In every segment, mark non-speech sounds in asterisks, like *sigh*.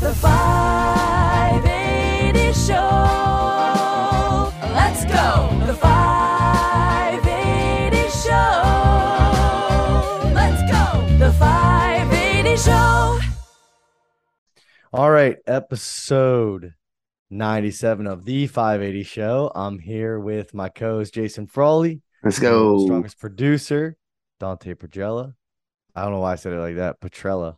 The 580 Show. Let's go. The 580 Show. Let's go. The 580 Show. All right, episode 97 of the 580 show. I'm here with my co-host Jason Frawley, Let's go. strongest producer, Dante Pedrella. I don't know why I said it like that. Petrella.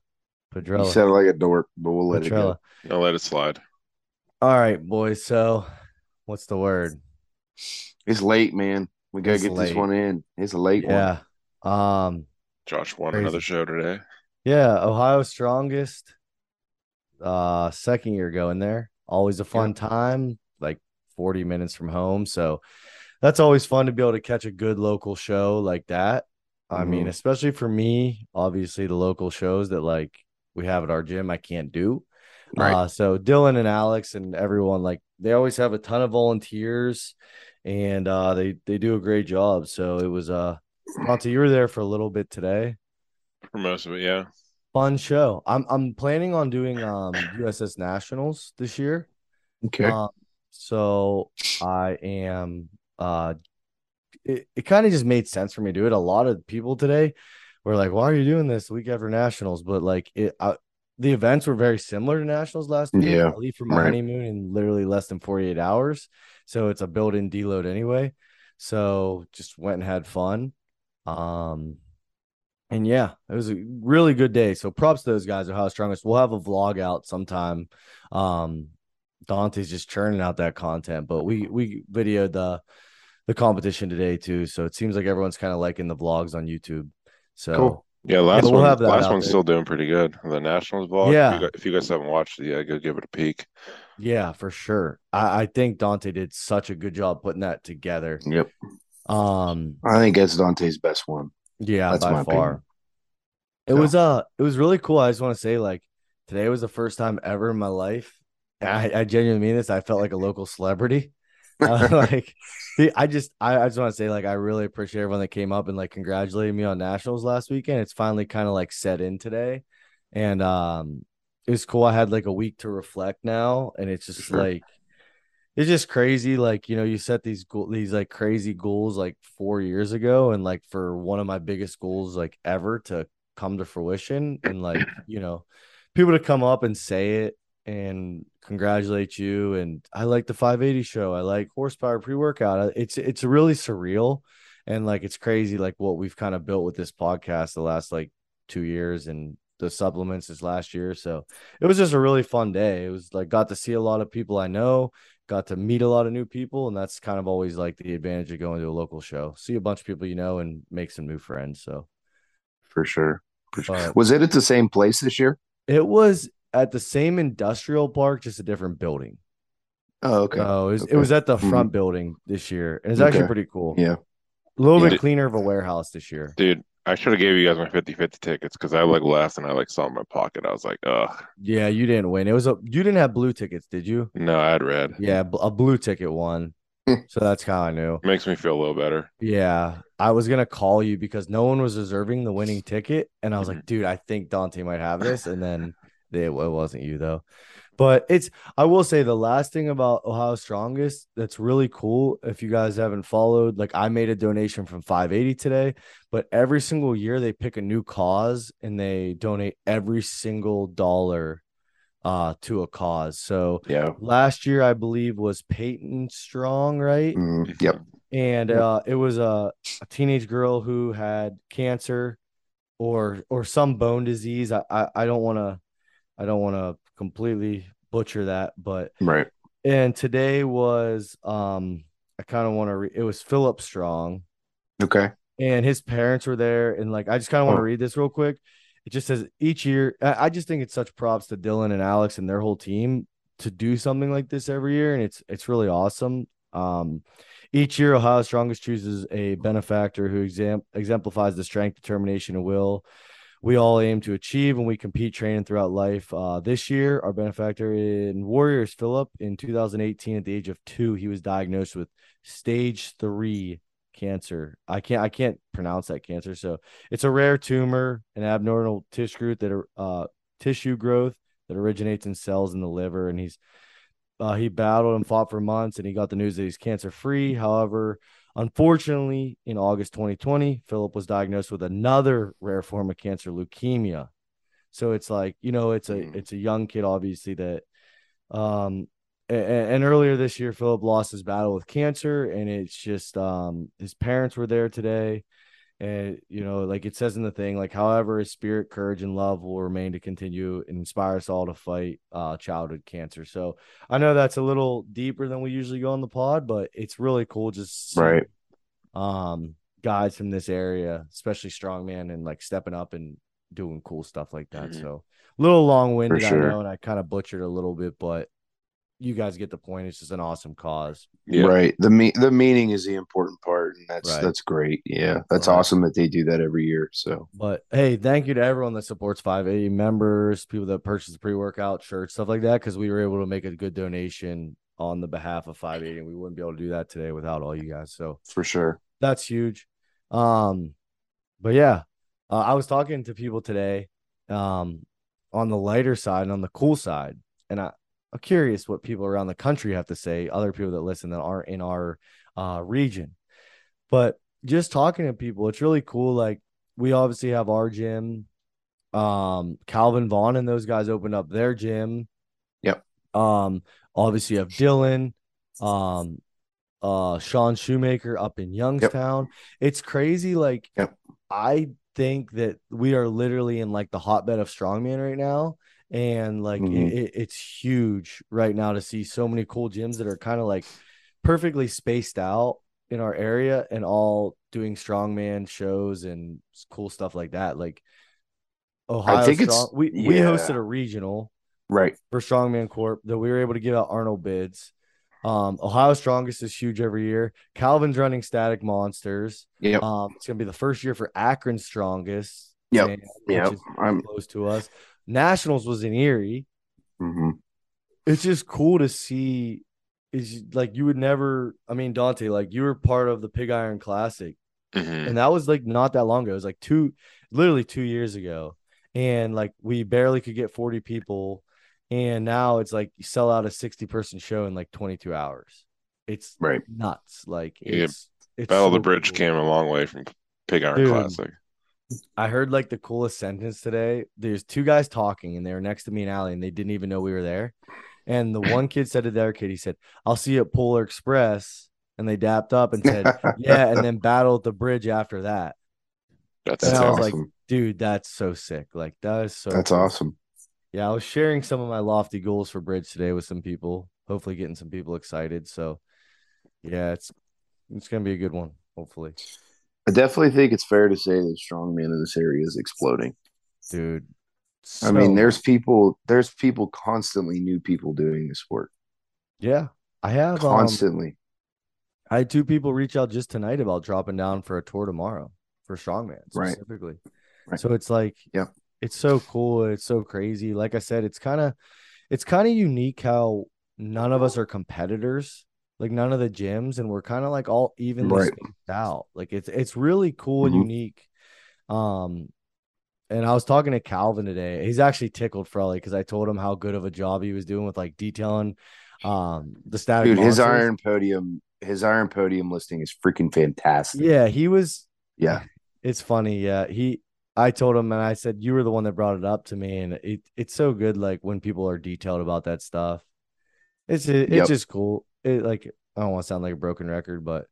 You Pedrella. said it like a dork, but we'll let Petrella. it I'll let it slide. All right, boys. So what's the word? It's late, man. We gotta It's get late. this one in. It's a late one. Yeah. Um, Josh won Crazy. another show today. yeah, Ohio's strongest. Uh second year going there. Always a fun time, like 40 minutes from home. So that's always fun to be able to catch a good local show like that. I mean, Mhm. especially for me, obviously the local shows that like we have at our gym, I can't do. Right. Uh, so Dylan and Alex and everyone, like they always have a ton of volunteers and uh they they do a great job. So it was uh Monty, you were there for a little bit today. For most of it, yeah. Fun show. I'm I'm planning on doing um USS Nationals this year. okay. Um, so I am uh it, it kind of just made sense for me to do it. A lot of people today were like, Why are you doing this week after nationals? But like it I, the events were very similar to nationals last year. Yeah, I leave for my right. honeymoon in literally less than 48 hours. So it's a built-in deload anyway. So just went and had fun. Um and yeah, it was a really good day. So props to those guys at How Strongest. We'll have a vlog out sometime. Um, Dante's just churning out that content, but we we videoed the the competition today too. So it seems like everyone's kind of liking the vlogs on YouTube. So Cool. Yeah, last we'll one, have last one's there. still doing pretty good. The Nationals vlog. Yeah. If you, guys, if you guys haven't watched it, yeah, go give it a peek. yeah, for sure. I, I think Dante did such a good job putting that together. Yep. Um, I think that's Dante's best one. Yeah, That's by my far. opinion. It So- was uh it was really cool. I just want to say like today was the first time ever in my life. I, I genuinely mean this. I felt like a local celebrity. Uh, *laughs* *laughs* like I just I, I just want to say like I really appreciate everyone that came up and like congratulated me on nationals last weekend. It's finally kind of like set in today. And um it was cool. I had like a week to reflect now, and it's just Sure. like it's just crazy. Like, you know, you set these these like crazy goals like four years ago, and like for one of my biggest goals like ever to come to fruition, and like, you know, people to come up and say it and congratulate you. And I like the 580 show. I like horsepower pre-workout. Uh, it's it's really surreal. And like it's crazy like what we've kind of built with this podcast the last like two years and the supplements this last year. So it was just a really fun day. It was like got to see a lot of people I know, got to meet a lot of new people, and that's kind of always like the advantage of going to a local show. See a bunch of people you know and make some new friends. So For sure. For sure. Was it at the same place this year? it was at the same industrial park, just a different building. Oh, okay. Oh, it was, it was at the Mhm. front building this year. And it's actually pretty cool. Yeah. A little Yeah. bit cleaner of a warehouse this year. Dude, I should have gave you guys my 50-50 tickets because I like left and I like saw in my pocket. I was like, ugh. Yeah, you didn't win. It was a you didn't have blue tickets, did you? No, I had red. Yeah, a blue ticket won. Hmm. so that's how I knew. Makes me feel a little better. Yeah, I was gonna call you because no one was reserving the winning ticket, and I was like, dude, I think Dante might have this, and then it, it wasn't you though. But it's I will say the last thing about Ohio Strongest that's really cool. If you guys haven't followed, like I made a donation from 580 today, but every single year they pick a new cause and they donate every single dollar uh to a cause. So Yeah. last year I believe was Peyton Strong, right? Mm, yep. and Yep. uh, it was a, a teenage girl who had cancer or or some bone disease. I I, I don't want to I don't want to completely butcher that, but Right. and today was um I kind of want to re- it was Philip Strong Okay. and his parents were there and like I just kind of want to Oh. read this real quick. It just says each year I I just think it's such props to Dylan and Alex and their whole team to do something like this every year and it's it's really awesome. Um each year Ohio Strongest chooses a benefactor who exam- exemplifies the strength, determination and will we all aim to achieve when we compete training throughout life. Uh, this year, our benefactor in Warriors, Philip, in 2018, at the age of two, he was diagnosed with stage three cancer. I can't I can't pronounce that cancer. So it's a rare tumor, an abnormal tissue growth that uh tissue growth that originates in cells in the liver, and he's uh, he battled and fought for months, and he got the news that he's cancer free. However, unfortunately, in August 2020, Philip was diagnosed with another rare form of cancer, leukemia. So it's like you know, it's a Mm. it's a young kid, obviously that um a- a- and earlier this year philip lost his battle with cancer and it's just um his parents were there today and you know like it says in the thing like however his spirit courage and love will remain to continue and inspire us all to fight uh childhood cancer so i know that's a little deeper than we usually go on the pod but it's really cool just Right. um guys from this area especially strongman and like stepping up and doing cool stuff like that Mhm. so a little long-winded sure. i know and i kind of butchered a little bit but you guys get the point it's just an awesome cause Yeah. Right. The me- the meaning is the important part, and that's Right. that's great. Yeah, that's Right. awesome that they do that every year. So But hey, thank you to everyone that supports 580 members, people that purchase pre workout shirts, stuff like that, because we were able to make a good donation on the behalf of 580. And we wouldn't be able to do that today without all you guys. So for sure. that's huge. Um, but yeah, uh, I was talking to people today um, on the lighter side and on the cool side. And I, I'm curious what people around the country have to say, other people that listen that aren't in our uh, region. But just talking to people, it's really cool. Like we obviously have our gym. Um, Calvin Vaughn and those guys opened up their gym. Yep. Um, obviously you have Dylan, um, uh, Sean Shoemaker up in Youngstown. It's crazy. Like, Yep. I think that we are literally in like the hotbed of strongman right now. And like Mhm. it, it- it's huge right now to see so many cool gyms that are kind of like perfectly spaced out in our area and all doing strongman shows and cool stuff like that. Like Ohio think it's- Strong, we, we yeah. hosted a regional Right. for Strongman Corp that we were able to give out Arnold bids. Um, Ohio Strongest is huge every year. Calvin's running Static Monsters. Yeah, Um, it's gonna be the first year for Akron Strongest. Yep. and- Yep. Is I'm. close to us. Nationals was in Erie. mhm. It's just cool to see. Is like you would never. I mean, Dante, like you were part of the Pig Iron Classic, Mhm. and that was like not that long ago. It was like two, literally two years ago, and like we barely could get forty people, and now it's like you sell out a sixty person show in like twenty two hours. It's Right. nuts. Like Yeah, it's it's Battle of the Bridge cool. came a long way from Pig Iron Dude. Classic. I heard like the coolest sentence today. There's two guys talking, and they were next to me and Allie, and they didn't even know we were there. And the one kid said to the other kid, he said, "I'll see you at Polar Express," and they dapped up and said, *laughs* "Yeah," and then battle at the bridge after that. That's And I was awesome. like. Dude, that's so sick. Like that is so. That's cool. awesome. Yeah, I was sharing some of my lofty goals for bridge today with some people. Hopefully, getting some people excited. So, yeah, it's it's gonna be a good one. Hopefully, I definitely think it's fair to say that strongman in this area is exploding. dude. I mean, there's people, there's people constantly new people doing this sport. yeah. I have um, Constantly. I had two people reach out just tonight about dropping down for a tour tomorrow for strongman Right. specifically. Right. So it's like, Yeah. it's so cool. It's so crazy. Like I said, it's kind of, it's kind of unique how none of us are competitors. Like none of the gyms, and we're kind of like all evenly Right. spaced out. Like it's it's really cool and Mhm. unique. Um, and I was talking to Calvin today. He's actually tickled Frawley because I told him how good of a job he was doing with like detailing um the static. Dude, his iron podium, his iron podium listing is freaking fantastic. Yeah, he was. Yeah. It's funny. Yeah, he. I told him, and I said, "You were the one that brought it up to me," and it it's so good. Like when people are detailed about that stuff, it's it's Yep. just cool. It like I don't want to sound like a broken record, but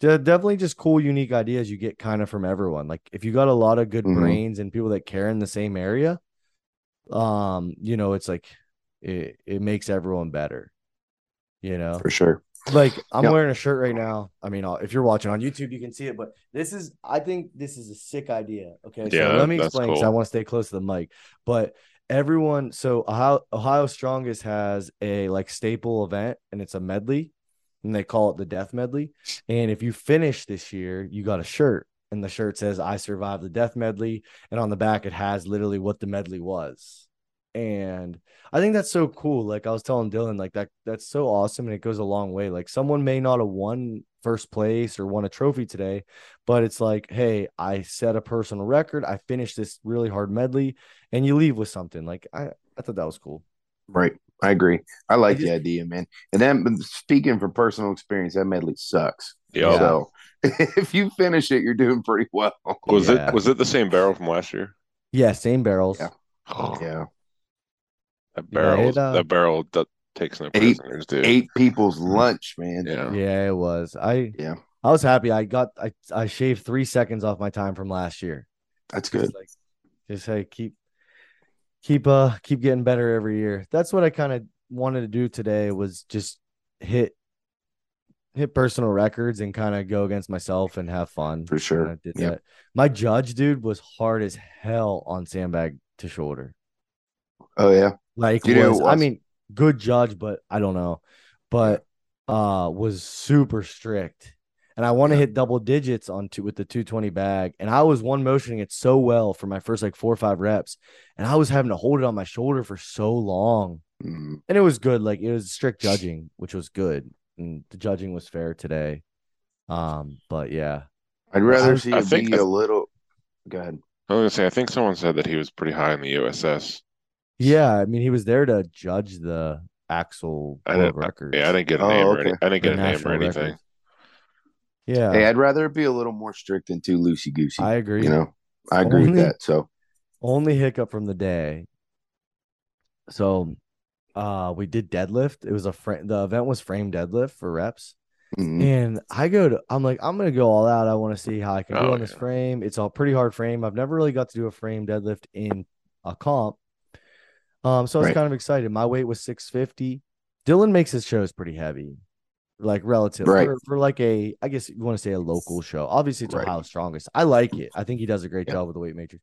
definitely just cool, unique ideas you get kind of from everyone. Like if you got a lot of good Mhm. brains and people that care in the same area, um, you know, it's like it it makes everyone better. You know, For sure. like I'm wearing a shirt right now. I mean, uh, if you're watching on YouTube, you can see it. But this is, I think, this is a sick idea. Okay, so Yeah, let me explain because I want to stay close to the mic. But everyone, so Ohio, Ohio Strongest has a like staple event, and it's a medley, and they call it the Death Medley. And if you finish this year, you got a shirt, and the shirt says "I survived the Death Medley," and on the back it has literally what the medley was. And I think that's so cool. Like I was telling Dylan, like that that's so awesome and it goes a long way. Like someone may not have won first place or won a trophy today, but it's like, hey, I set a personal record. I finished this really hard medley, and you leave with something. Like I, I I thought that was cool. Right. I agree. I like just- the idea, man. And then but speaking from personal experience, that medley sucks. Yeah. So *laughs* if you finish it, you're doing pretty well. Was Yeah. it was it the same barrel from last year? Yeah, same barrels. Yeah. *gasps* Yeah. That Yeah, barrel, it, uh, that barrel that takes no Eight- dude. Eight people's lunch, man. Yeah. Yeah, it was. I Yeah. I was happy. I got I I shaved three seconds off my time from last year. That's good. Just like just say keep keep uh keep getting better every year. That's what I kind of wanted to do today was just hit hit personal records and kind of go against myself and have fun. For sure. And I did Yep. that. My judge dude was hard as hell on sandbag to shoulder. Oh yeah. Like Do you was, it I mean good judge, but I don't know. But uh was super strict. And I want to Yeah. hit double digits on two with the 220 bag. And I was one motioning it so well for my first like four or five reps. And I was having to hold it on my shoulder for so long. Mm. And it was good. Like it was strict judging, which was good. And the judging was fair today. Um, but yeah. I'd rather I- see I it think be I- a little. Go ahead. I was gonna say I think someone said that he was pretty high in the USS. Yeah. I mean, he was there to judge the axle I world didn't- records. Yeah, I didn't get a Oh, name or any. I didn't the get a name or anything. records. Yeah. Hey, I'd rather be a little more strict than too loosey goosey. I agree. You know, I agree with that. So only hiccup from the day. So uh we did deadlift. It was a frame the event was frame deadlift for reps. mhm. And I go to I'm like, I'm gonna go all out. I want to see how I can Oh, do on this frame. It's a pretty hard frame. I've never really got to do a frame deadlift in a comp. Um, so I was Right. kind of excited. My weight was 650. Dylan makes his shows pretty heavy, like relative Right. for, for like a, I guess you want to say a local show. Obviously, it's Right. Ohio strongest. I like it. I think he does a great Yep. job with the weight matrix.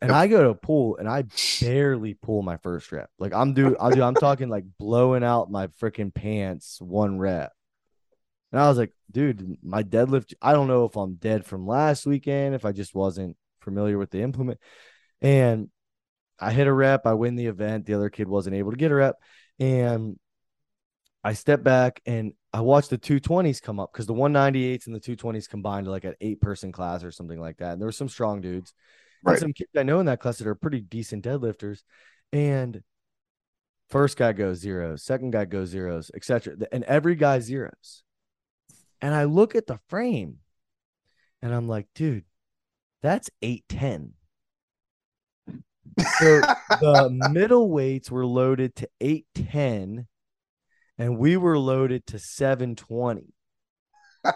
And Yep. I go to pull and I barely pull my first rep. Like I'm do I do I'm talking like blowing out my freaking pants one rep. And I was like, dude, my deadlift, I don't know if I'm dead from last weekend, if I just wasn't familiar with the implement. And I hit a rep, I win the event. The other kid wasn't able to get a rep. And I step back and I watch the 220s come up because the 198s and the 220s combined are like an eight person class or something like that. And there were some strong dudes and some kids I know in that class that are pretty decent deadlifters. And first guy goes zeros, second guy goes zeros, etc. And every guy zeros. And I look at the frame and I'm like, dude, that's 810. So *laughs* the middle weights were loaded to 810 and we were loaded to 720. *laughs*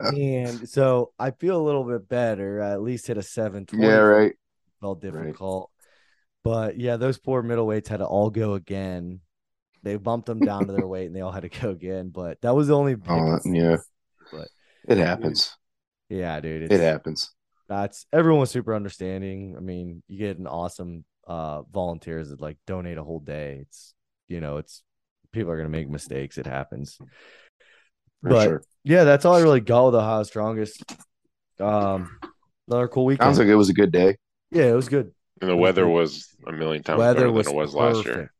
And so I feel a little bit better. I at least hit a 720. yeah, right. Felt Right. difficult. But yeah, those poor middleweights had to all go again. They bumped them down to their *laughs* weight and they all had to go again. But that was the only Oh, yeah. But It happens. yeah, dude. It happens. That's everyone was super understanding. I mean, you get an awesome uh volunteers that like donate a whole day. It's you know, it's people are gonna make mistakes. It happens. For But sure. yeah, that's all I really got with Ohio Strongest. Um another cool weekend. Sounds like it was a good day. yeah, it was good. And the Okay. weather was a million times Weather better was than it was last year.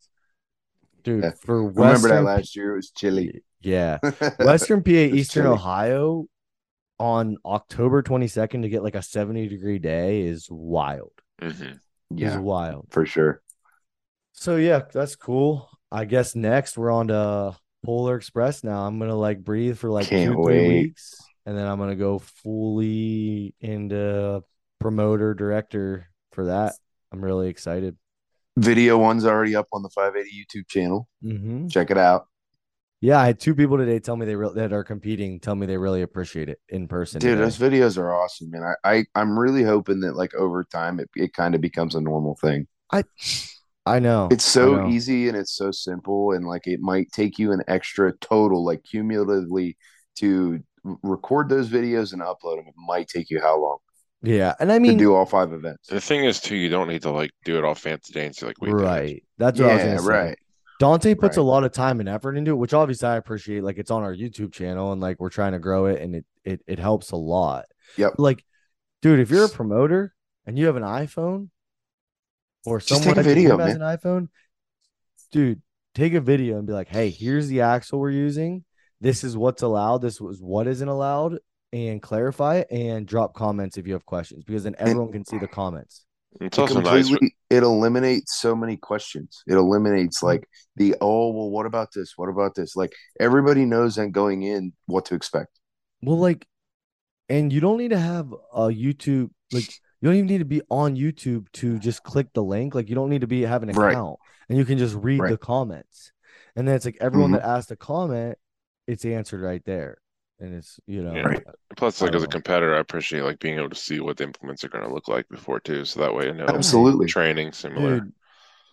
Dude, Yeah. for Remember that last year? It was chilly. Yeah. *laughs* Western PA, Eastern chilly. Ohio on October 22nd to get like a 70 degree day is wild. hmm Is Yeah, wild. for sure. So yeah, that's cool. I guess next we're on to Polar Express now. I'm gonna like breathe for like Can't two, three weeks, and then I'm gonna go fully into promoter director for that. I'm really excited. Video one's already up on the 580 YouTube channel. Mm-hmm. Check it out. Yeah, I had two people today tell me they re- that are competing tell me they really appreciate it in person. Dude, today. those videos are awesome, man. I, I I'm really hoping that like over time it, it kind of becomes a normal thing. I I know It's so know. easy and it's so simple and like it might take you an extra total like cumulatively to record those videos and upload them. It might take you how long Yeah, and I to mean, do all five events? The thing is, too, you don't need to like do it all fancy dancy like we did. right? That's what I was Yeah, gonna say. right. Dante puts a lot of time and effort into it, which obviously I appreciate. Like it's on our YouTube channel and like we're trying to grow it and it it it helps a lot. Yep. Like, dude, if you're a promoter and you have an iPhone or Just someone take a video, team has an iPhone, dude, take a video and be like, hey, here's the axle we're using. This is what's allowed. This was what isn't allowed, and clarify it and drop comments if you have questions because then everyone can see the comments. It's also nice. completely it eliminates so many questions. It eliminates like the oh well, what about this? What about this? Like everybody knows and going in what to expect. Well, like, and you don't need to have a YouTube like you don't even need to be on YouTube to just click the link. Like you don't need to be have an Right. account, and you can just read Right. the comments. And then it's like everyone Mhm. that asked a comment, it's answered right there, and it's you know, Yeah. Right. Plus, like as a competitor, I appreciate like being able to see what the implements are going to look like before too, so that way I know Absolutely. training similar. dude,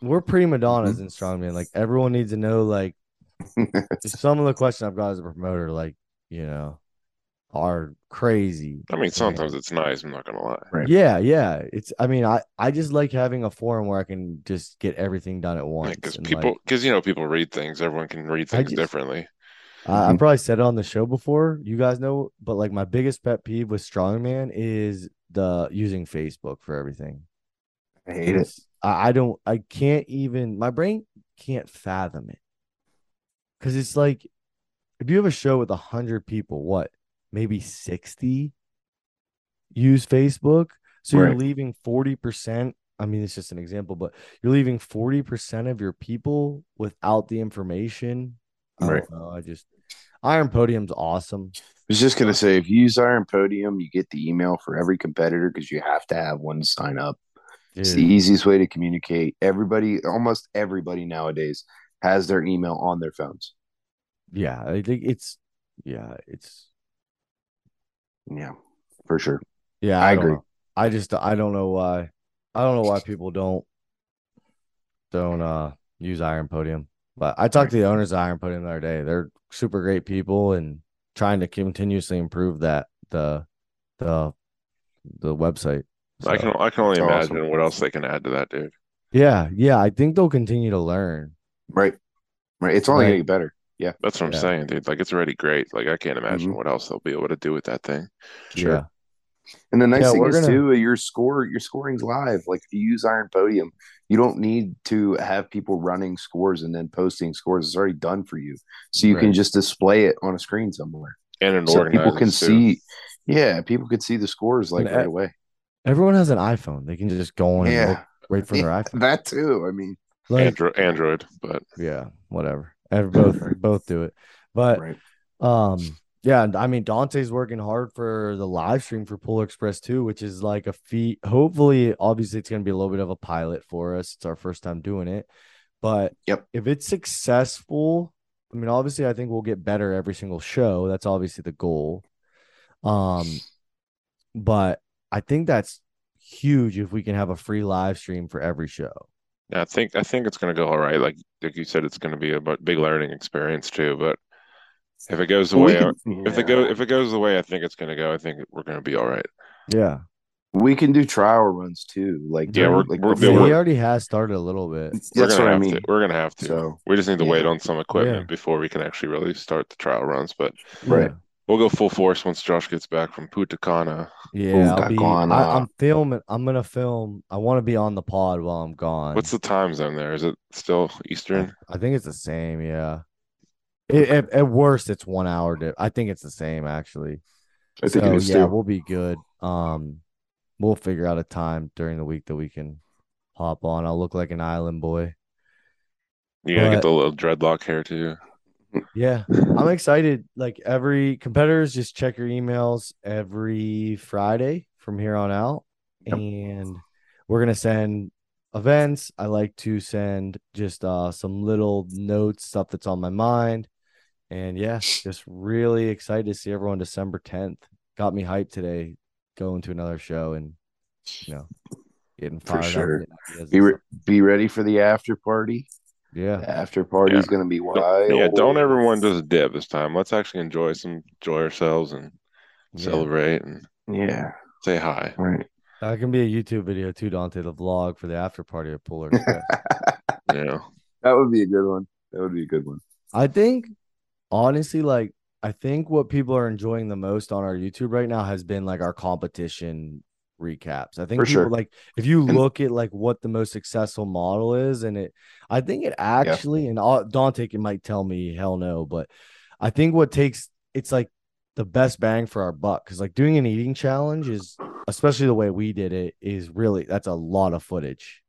we're prima Mm-hmm. in strongman. Like everyone needs to know like *laughs* some of the questions I've got as a promoter, like you know, are crazy. I mean, sometimes it's nice. I'm not going to lie. Right. Yeah, yeah. It's I mean, I I just like having a forum where I can just get everything done at once. Because and, people, like, because you know, people read things. Everyone can read things just- differently. I, I mm-hmm. probably said it on the show before. You guys know, but like my biggest pet peeve with strongman is the using Facebook for everything. I hate it. I, I don't I can't even my brain can't fathom it. Cause it's like if you have a show with a hundred people, what maybe 60 use Facebook. So you're leaving 40%. I mean, it's just an example, but you're leaving 40% of your people without the information. I Right. don't know. I just Iron Podium's awesome. I was just gonna say, if you use Iron Podium, you get the email for every competitor because you have to have one sign up. It's the easiest way to communicate. Everybody, almost everybody nowadays, has their email on their phones. Yeah, I think it's yeah, it's Yeah, for sure. yeah, I don't agree. know. I just I don't know why. I don't know why people don't don't uh use Iron Podium. But I talked to the owners of Iron Podium the other day. They're super great people and trying to continuously improve that the the the website. I can, I can only That's imagine awesome. what else they can add to that, dude. yeah, yeah. I think they'll continue to learn. Right, right. It's only Right. gonna get better. Yeah, That's what I'm Yeah. saying, dude. Like it's already great. Like I can't imagine Mhm. what else they'll be able to do with that thing. sure. Yeah. And the nice Yeah, thing is gonna- too, your score, your scoring's live. Like if you use Iron Podium, you don't need to have people running scores and then posting scores. It's already done for you, so you can just display it on a screen somewhere, And an so people can too. see. Yeah, people can see the scores like And, right away. Everyone has an iPhone. They can just go on and look Yeah, right from their iPhone. that too. I mean, Like, Android, Android, but yeah, whatever. Both *laughs* both do it. But right. Um, yeah, and I mean Dante's working hard for the live stream for Polar Express too, which is like a feat. Hopefully, obviously, it's gonna be a little bit of a pilot for us. It's our first time doing it, but Yep. if it's successful, I mean, obviously, I think we'll get better every single show. That's obviously the goal. Um, but I think that's huge if we can have a free live stream for every show. yeah, I think I think it's gonna go all right. Like like you said, it's gonna be a big learning experience too. But if it goes the We way, I- can, if it yeah. go if it goes the way I think it's gonna go, I think we're gonna be all right. Yeah, we can do trial runs too. Like Yeah, we're- like we're- yeah, before- he already has started a little bit. We're That's gonna what I have mean. to. We're gonna have to. So we just need to wait on some equipment Yeah. before we can actually really start the trial runs. But Right. Yeah. we'll go full force once Josh gets back from Punta Cana. Yeah, I'll be. I, uh, I'm filming. I'm gonna film. I want to be on the pod while I'm gone. What's the time zone there? Is it still Eastern? I think it's the same. Yeah. It, at, at worst, it's one hour. Di- I think it's the same actually. I think so, it is yeah, too. we'll be good. Um, we'll figure out a time during the week that we can hop on. I'll look like an island boy. You gotta But- get the little dreadlock hair too. Yeah, I'm excited. Like every competitors, just check your emails every Friday from here on out, Yep. and we're gonna send events. I like to send just uh some little notes, stuff that's on my mind, and yeah, just really excited to see everyone December 10th. Got me hyped today, going to another show and you know getting For fired up. sure. getting Be re- be ready for the after party. yeah, The after party is Yeah. going to be Don't- wild. yeah, don't everyone just dip this time. Let's actually enjoy some enjoy ourselves and yeah. celebrate and Yeah, say hi. right. That can be a YouTube video too, Dante. The vlog for the after party at Polar *laughs* yeah. That would be a good one. That would be a good one. I think honestly, like I think what people are enjoying the most on our YouTube right now has been like our competition recaps. I think For people sure. like if you look at like what the most successful model is, and it I think it actually and all, Dante can might tell me hell no, but I think what takes it's like the best bang for our buck because like doing an eating challenge is especially the way we did it is really that's a lot of footage.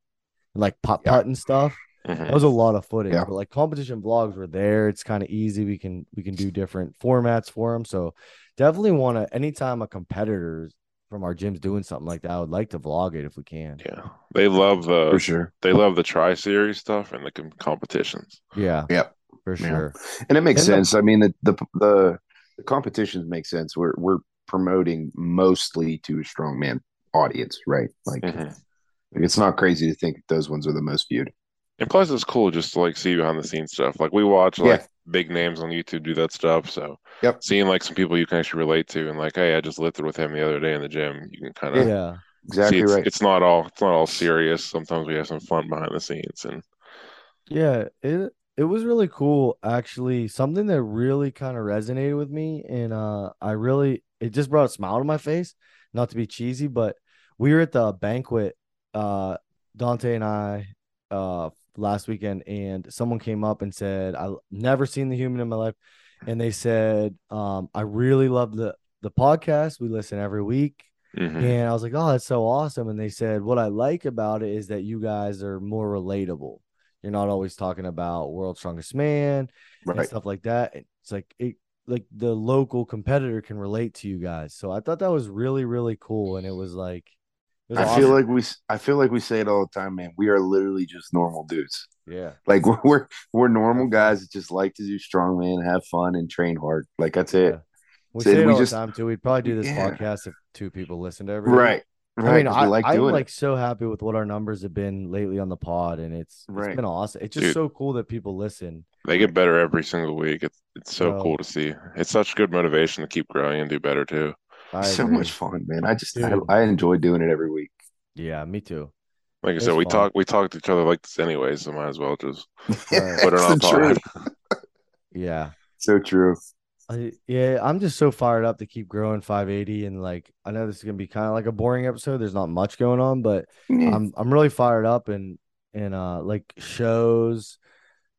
and like pop Yeah. and stuff. Mhm. That was a lot of footage. Yeah. But like competition vlogs were there. It's kind of easy. We can we can do different formats for them. So definitely want to. Anytime a competitor from our gym's doing something like that, I would like to vlog it if we can. Yeah, they love for sure. they love the tri series stuff and the com- competitions. Yeah. Yep. For Yeah. sure. And it makes And the- sense. I mean, the, the the the competitions make sense. We're we're promoting mostly to a strongman audience, right? Like, Mhm. like, it's not crazy to think those ones are the most viewed. And plus, it's cool just to like see behind the scenes stuff. Like we watch Yeah. like big names on YouTube do that stuff. So Yep. seeing like some people you can actually relate to, and like, hey, I just lifted with him the other day in the gym. You can kind of Yeah. Exactly see it's, right. it's not all it's not all serious. Sometimes we have some fun behind the scenes, and Yeah, it it was really cool actually. Something that really kind of resonated with me and uh I really it just brought a smile to my face. Not to be cheesy, but we were at the banquet uh Dante and I uh last weekend and someone came up and said I've never seen the human in my life and they said um I really love the the podcast. We listen every week. Mhm. And I was like, oh, that's so awesome. And they said, what I like about it is that you guys are more relatable. You're not always talking about world's strongest man and stuff like that. It's like it like the local competitor can relate to you guys. So I thought that was really, really cool. And it was like it was I feel like we s- I feel like we say it all the time, man. We are literally just normal dudes. yeah. Like *laughs* we're we're, we're normal guys that just like to do strongman, have fun, and train hard. Like that's it. Yeah. We So say it we all just- the time too. We'd probably do this Yeah. podcast if two people listened every week. Right. Right. I mean, 'cause I, like I'm doing like it. so happy with what our numbers have been lately on the pod, and it's, it's Right. been awesome. It's just Dude. so cool that people listen. they get better every single week. It's it's so Bro. cool to see. It's such good motivation to keep growing and do better too. I so agree. much fun, man. I just I, I enjoy doing it every week. Yeah, me too. Like I It's said, we fun. talk we talk to each other like this anyway, so might as well just *laughs* Right. put it on the pod. *laughs* Yeah. So true. I, yeah, I'm just so fired up to keep growing 580 and like I know this is gonna be kind of like a boring episode. There's not much going on, but Yeah. I'm I'm really fired up and and uh like shows.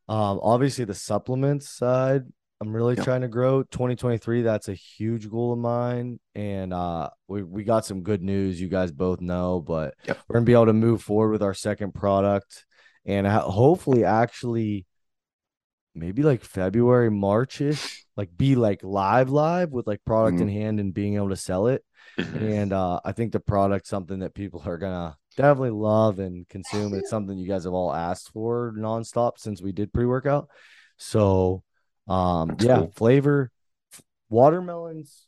Um obviously the supplements side, I'm really trying to grow. 2023, that's a huge goal of mine. And uh we, we got some good news, you guys both know, but we're gonna be able to move forward with our second product and ho- hopefully actually maybe like February, March-ish, like be like live live with like product in hand and being able to sell it. And uh I think the product's something that people are gonna definitely love and consume. It's something you guys have all asked for nonstop since we did pre-workout. So um That's yeah, cool. flavor watermelons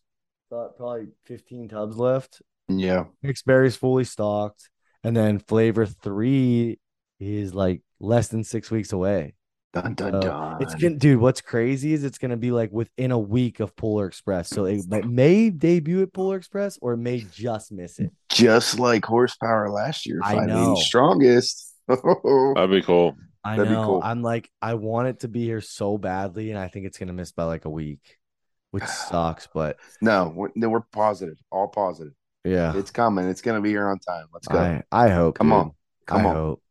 got probably 15 tubs left. Yeah. Mixed berries fully stocked. And then flavor three is like less than six weeks away. Dun dun So, dun. It's gonna, dude. What's crazy is it's gonna be like within a week of Polar Express, so it may- may debut at Polar Express or it may just miss it. just like horsepower last year. I know. strongest. *laughs* That'd be cool. I That'd be know. cool. I'm like, I want it to be here so badly, and I think it's gonna miss by like a week, which *sighs* sucks. But no, we're, no, we're positive. All positive. yeah, It's coming. It's gonna be here on time. Let's go. I I hope. Come dude. on. Come I on. hope.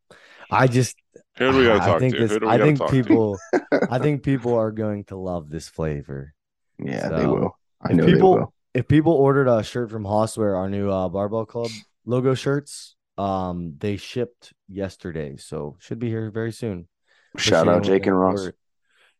I just Who do we gotta I talk think to? this. Who do we I gotta think talk people. *laughs* I think people are going to love this flavor. Yeah, they will. I if know people- they will. if people ordered a shirt from Hosswear, our new uh, barbell club logo shirts, um, they shipped yesterday, so should be here very soon. Shout Appreciate out Jake and Ross.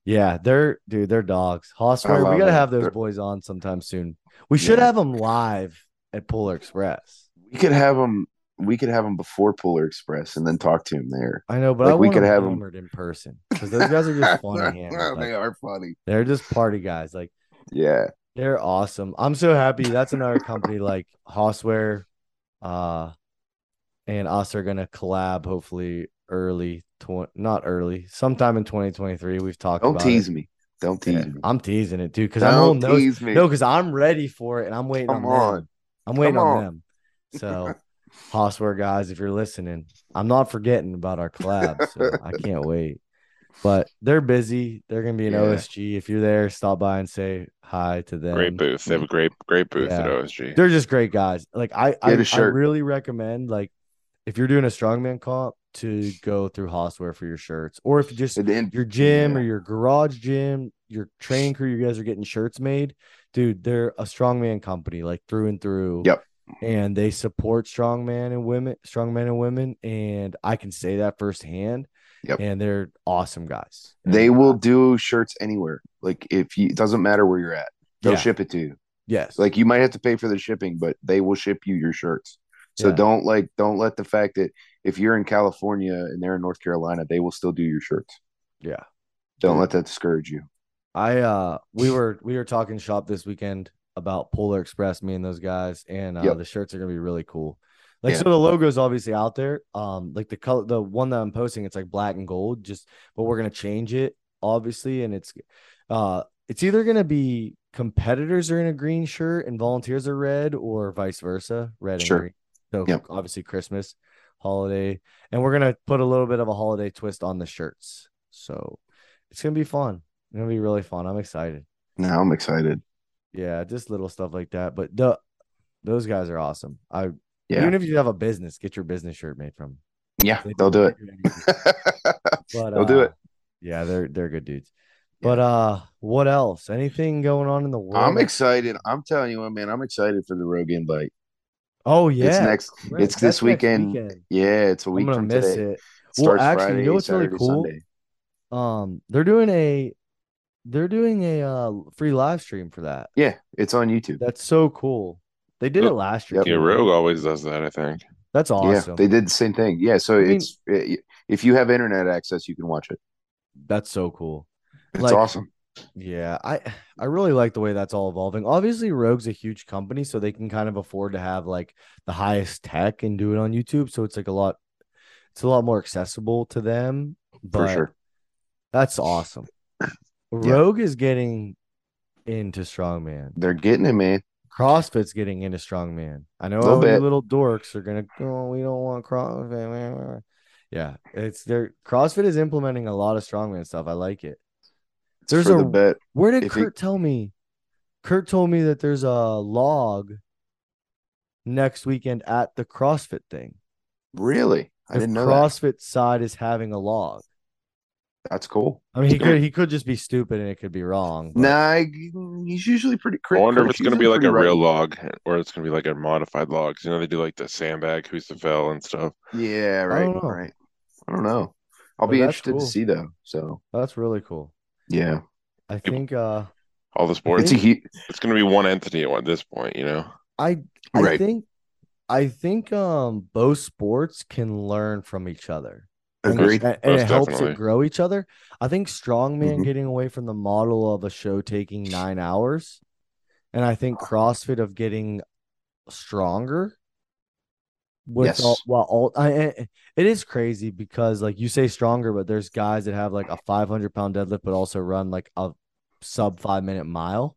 Yeah, they're dude, they're dogs. Hosswear, we gotta have those They're- boys on sometime soon. We should Yeah. have them live at Polar Express. We could have them. We could have them before Polar Express and then talk to him there. I know, but Like, we could have them have 'em- hammered in person because those guys are just *laughs* funny. hammered. they are funny. they're just party guys. Like Yeah. They're awesome. I'm so happy. That's another company like Hosswear, uh, and us are gonna collab hopefully early, tw- not early, sometime in 2023. We've talked Don't about tease it. me. Don't tease Yeah, me. I'm teasing it, dude, because I'm holding Don't those. me. No, because I'm ready for it and I'm waiting Come on, on. them. I'm waiting Come on, on. them. So, *laughs* Hosswear guys, if you're listening, I'm not forgetting about our collab. So I can't wait. But they're busy. They're gonna be in Yeah. OSG. If you're there, stop by and say hi to them. Great booth. They have a great great booth at OSG. They're just great guys. Like I, I, Get a I shirt. really recommend like if you're doing a strongman comp to go through Hosswear for your shirts, or if you just then- your gym or your garage gym, your training crew, you guys are getting shirts made, dude. They're a strongman company, like through and through. Yep. and they support strongman and women, strongmen and women, and I can say that firsthand. Yep. And they're awesome guys. They will do shirts anywhere. Like if you it doesn't matter where you're at. They'll Yeah. ship it to you. Yes. Like you might have to pay for the shipping, but they will ship you your shirts. So Yeah. don't like don't let the fact that if you're in California and they're in North Carolina, they will still do your shirts. yeah. Don't Yeah. let that discourage you. I uh we were we were talking shop this weekend about Polar Express, me and those guys, and uh Yep. the shirts are gonna be really cool. Like Yeah. so the logo's obviously out there. Um like the color the one that I'm posting, it's like black and gold, just but we're gonna change it, obviously, and it's uh it's either gonna be competitors are in a green shirt and volunteers are red, or vice versa, red and green. So Yep. obviously Christmas, holiday, and we're gonna put a little bit of a holiday twist on the shirts. So it's gonna be fun. It's gonna be really fun. I'm excited. Now I'm excited. Yeah, just little stuff like that. But the those guys are awesome. I Yeah. even if you have a business, get your business shirt made from. Yeah, They they'll do it. *laughs* But They'll do uh, it. Yeah, they're they're good dudes. But uh, what else? Anything going on in the world? I'm excited. I'm telling you what, man, I'm excited for the Rogue invite. Oh yeah, It's next right. it's That's this next weekend. weekend. Yeah, it's a I'm week gonna from miss today. it. It Well, starts actually, you Friday, know what's really Saturday, cool? Sunday. Um, they're doing a they're doing a uh free live stream for that. Yeah, it's on YouTube. That's so cool. They did it last year. Yep. too, Yeah, right? Rogue always does that, I think. That's awesome. Yeah, they did the same thing. Yeah, so I mean- it's if you have internet access, you can watch it. That's so cool. It's Like- awesome. Yeah, I I really like the way that's all evolving. Obviously, Rogue's a huge company, so they can kind of afford to have like the highest tech and do it on YouTube. So it's like a lot, it's a lot more accessible to them. For But sure. that's awesome. *laughs* Yeah. Rogue is getting into strongman. They're getting it, man. CrossFit's getting into strongman. I know all you little dorks are gonna oh, we don't want CrossFit. Yeah, it's their CrossFit is implementing a lot of strongman stuff. I like it. It's There's for a- the bet. Where did If it- Kurt tell me? Kurt told me that there's a log next weekend at the CrossFit thing. Really? I If didn't know that. CrossFit side is having a log. That's cool. I mean, he could he could just be stupid and it could be wrong. but- Nah, he's usually pretty. I wonder if it's going to be like a pretty real right. log or it's going to be like a modified log. You know, they do like the sandbag, Husafell and stuff. Yeah, right, don't right. I don't know. I'll But be interested cool. to see though. So That's really cool. Yeah, I think uh All the sports. it's a huge. It's going to be one entity at this point, you know? I I Right. think I think um both sports can learn from each other. And- Agreed. And, and it helps definitely. it grow each other. I think strongman Mhm. getting away from the model of a show taking nine hours, and I think CrossFit of getting stronger. With Yes. all, well, all I, it is crazy because like you say stronger, but there's guys that have like a 500 pound deadlift, but also run like a sub five minute mile,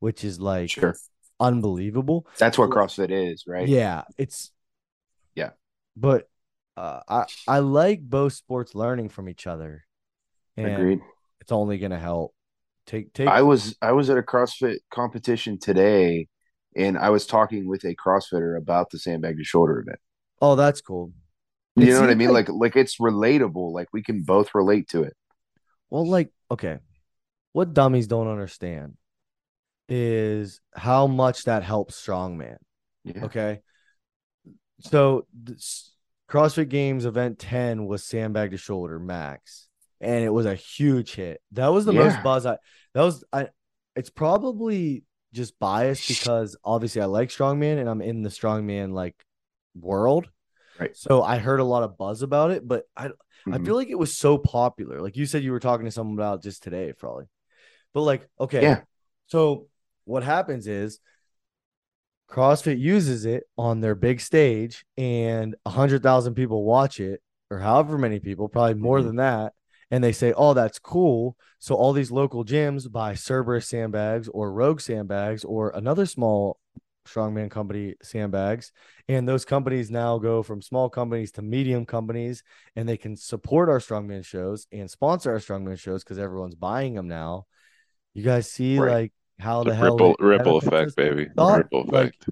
which is like Sure. unbelievable. That's what CrossFit is, right? Yeah, it's Yeah. But uh, I I like both sports learning from each other, and Agreed. it's only gonna help. Take take. I was I was at a CrossFit competition today, and I was talking with a CrossFitter about the sandbag to shoulder event. oh, that's cool. You It know what I mean? Like, like it's relatable. Like we can both relate to it. Well, like okay, what dummies don't understand is how much that helps strongman. Yeah. Okay. So this CrossFit Games event 10 was sandbag to shoulder max. And it was a huge hit. That was the most buzz I that was I it's probably just biased because obviously I like strongman and I'm in the strongman like world. Right. So I heard a lot of buzz about it, but I I Mhm. feel like it was so popular. Like you said you were talking to someone about just today, probably. But like, okay. Yeah. So what happens is CrossFit uses it on their big stage and a hundred thousand people watch it, or however many people, probably more Mhm. than that. And they say, Oh, that's cool. So all these local gyms buy Cerberus sandbags or Rogue sandbags or another small strongman company sandbags. And those companies now go from small companies to medium companies and they can support our strongman shows and sponsor our strongman shows because everyone's buying them now. You guys see Right. like how the The hell ripple ripple effect, baby. Thought, Ripple like, effect.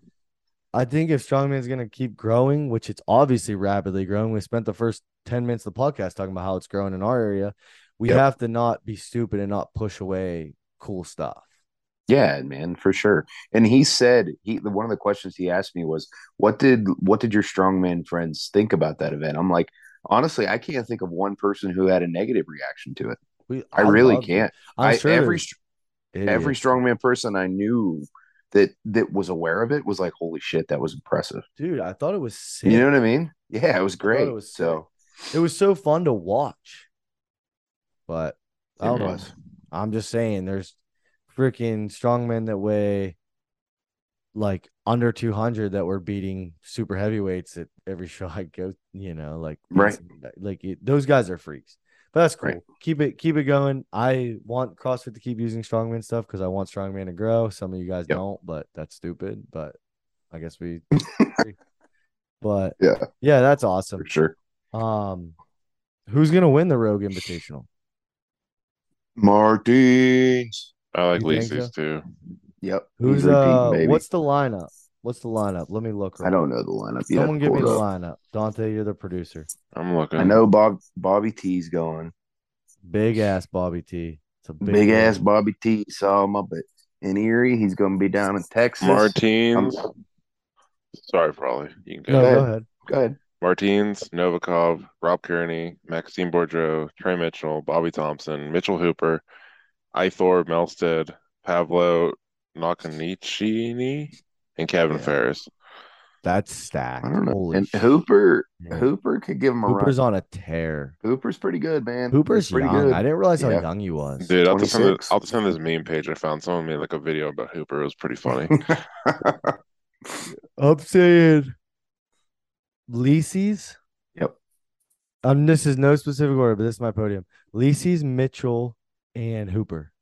I think if strongman's gonna keep growing, which it's obviously rapidly growing, we spent the first 10 minutes of the podcast talking about how it's growing in our area. We Yep. have to not be stupid and not push away cool stuff. Yeah, man, for sure. And he said he one of the questions he asked me was, "What did what did your strongman friends think about that event?" I'm like, honestly, I can't think of one person who had a negative reaction to it. We, I, really can't. I'm sure every every strongman person I knew that that was aware of it was like, "Holy shit, that was impressive." dude. I thought it was sick. You know what I mean? Yeah, it was great. it was so it was so fun to watch. But I don't know. Um, was. I'm just saying, there's freaking strongmen that weigh like under 200 that were beating super heavyweights at every *laughs* show I go. You know, like Right. like it, those guys are freaks. But that's cool. Right. Keep it keep it going. I want CrossFit to keep using strongman stuff because I want strongman to grow. Some of you guys Yep. don't, but that's stupid. But I guess we. *laughs* but Yeah, yeah, that's awesome. for sure. Um, who's gonna win the Rogue Invitational? Martins. I like You think Licis too. Yep. Who's repeating, uh? baby. What's the lineup? What's the lineup? Let me look. I don't know the lineup. You'd have Someone to give me pull the up. lineup. Dante, you're the producer. I'm looking. I know Bob Bobby T's going. Big ass Bobby T. It's a big, Big, ass. Bobby T saw him up in Erie. He's going to be down in Texas. Martins. Um, Sorry, Frawley. You can No, ahead. go ahead. Go ahead. Martins, Novikov, Rob Kearney, Maxime Boudreault, Trey Mitchell, Bobby Thompson, Mitchell Hooper, Eythor Melsted, Pavlo Nakonechnyy, and Kevin Yeah. Faires. That's stacked. I don't know. Holy and shit. Hooper, man. Hooper could give him a run. Hooper's run. on a tear. Hooper's pretty good, man. Hooper's He's pretty young. good. I didn't realize how young he was. Dude, I'll just, send this, 26. I'll just send this meme page I found. Someone made like a video about Hooper. It was pretty funny. *laughs* I'm saying Licis. Yep. Um, this is no specific order, but this is my podium. Licis, Mitchell, and Hooper.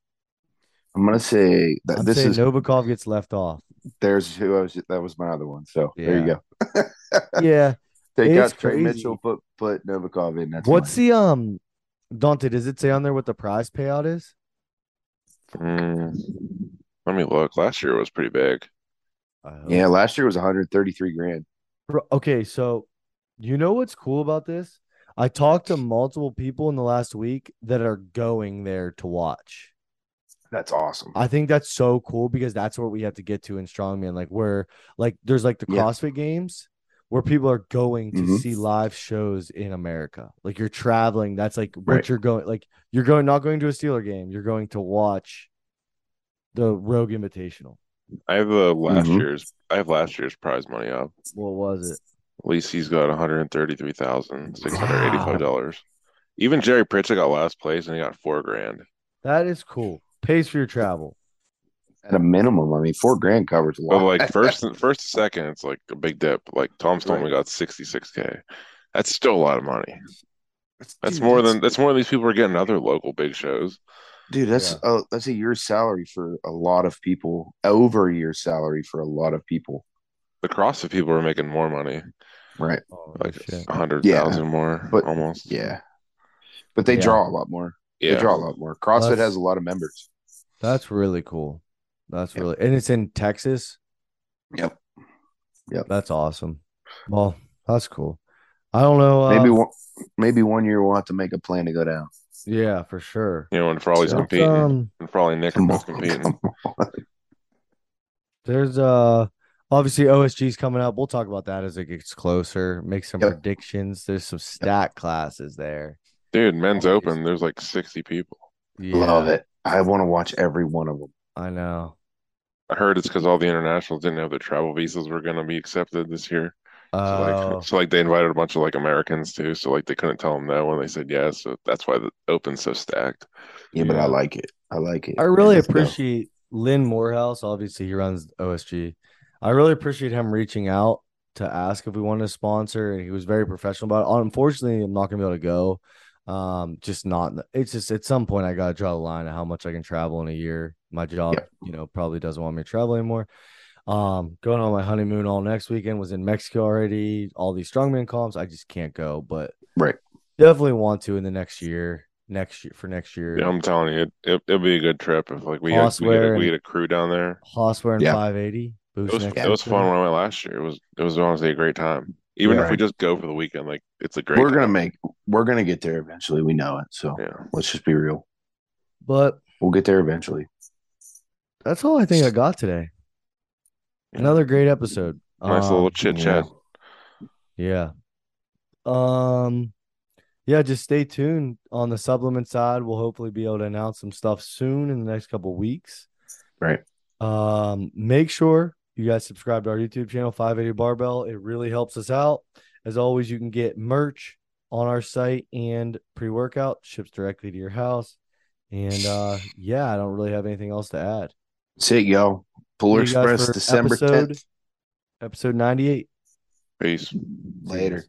I'm gonna say that I'm this saying is Novikov gets left off. there's who I was. That was my other one. So there you go. *laughs* Yeah. Take It's out Trey crazy. Mitchell, put put Novikov in. That's What's mine. the um Dante, does it say on there what the prize payout is? Mm, let me look. Last year was pretty big. Yeah? Last year was 133 grand. Okay, so you know what's cool about this? I talked to multiple people in the last week that are going there to watch. That's awesome. I think that's so cool because that's where we have to get to in strongman. Like where like there's like the Yeah. CrossFit games where people are going to Mhm. see live shows in America. Like you're traveling. That's like what Right. you're going like you're going not going to a Steeler game. You're going to watch the Rogue Invitational. I have the last Mhm. year's. I have last year's prize money up. What was it? At least he's got one hundred thirty-three thousand six hundred eighty-five dollars. Even Jerry Pritchett got last place and he got four grand. That is cool. Pays for your travel. At a minimum, I mean, four grand covers a lot. But like first, first to second, it's like a big dip. Like Tom Stone Right. got sixty-six k. That's still a lot of money. That's Dude, more than that's more than these people are getting other local big shows. Dude. That's uh, that's a year's salary for a lot of people. Over a year's salary for a lot of people. The CrossFit people are making more money, Right. Oh, like shit. a hundred thousand Yeah, more, but- almost. Yeah. But they Yeah. draw a lot more. yeah. They draw a lot more. CrossFit That's- has a lot of members. That's really cool. That's Yep. really and it's in Texas. Yep. Yep. That's awesome. Well, that's cool. I don't know. Uh, Maybe one. Maybe one year we'll have to make a plan to go down. Yeah, for sure. You know, when Frawley's So, competing, Um, and Frawley and Nick are both competing. there's uh obviously OSG's coming up. We'll talk about that as it gets closer. Make some Yep. predictions. There's some stat classes there. Dude, men's Always. open, there's like sixty people. Yeah, Love it. I want to watch every one of them. I know. I heard it's because all the internationals didn't have their travel visas were gonna be accepted this year. So Oh, like, so like they invited a bunch of like Americans too. So like they couldn't tell them no when they said yes. So that's why the open's so stacked. Yeah, but I like it. I like it. I really Let's go. appreciate Lynn Morehouse. Obviously, he runs OSG. I really appreciate him reaching out to ask if we wanted to sponsor, and he was very professional about it. Unfortunately, I'm not gonna be able to go. Um, just not. It's just at some point I gotta draw the line of how much I can travel in a year. My job, Yep. you know, probably doesn't want me to travel anymore. Um, going on my honeymoon all next weekend was in Mexico already. All these strongman comps, I just can't go, but Right. definitely want to in the next year. Next year for next year. Yeah, I'm telling you, it, it it'll be a good trip if like we had, we, Hossware had, we had a crew down there. Hossware and Yeah. 580. It was next it was fun when I went last year. It was it was honestly a great time. Even Yeah. if we just go for the weekend, like it's a great. We're gonna make. We're gonna get there eventually. We know it. So Yeah. let's just be real. But We'll get there eventually. that's all I think I got today. Another great episode. Nice Um, little chit chat. Yeah. Um yeah, just stay tuned on the supplement side. We'll hopefully be able to announce some stuff soon in the next couple weeks. Right. Um make sure you guys subscribe to our YouTube channel 580 Barbell. It really helps us out. As always, you can get merch on our site and pre-workout ships directly to your house. And uh yeah, I don't really have anything else to add. That's it, yo. Polar See you guys Express, December episode- 10th. Episode 98. Peace. Later.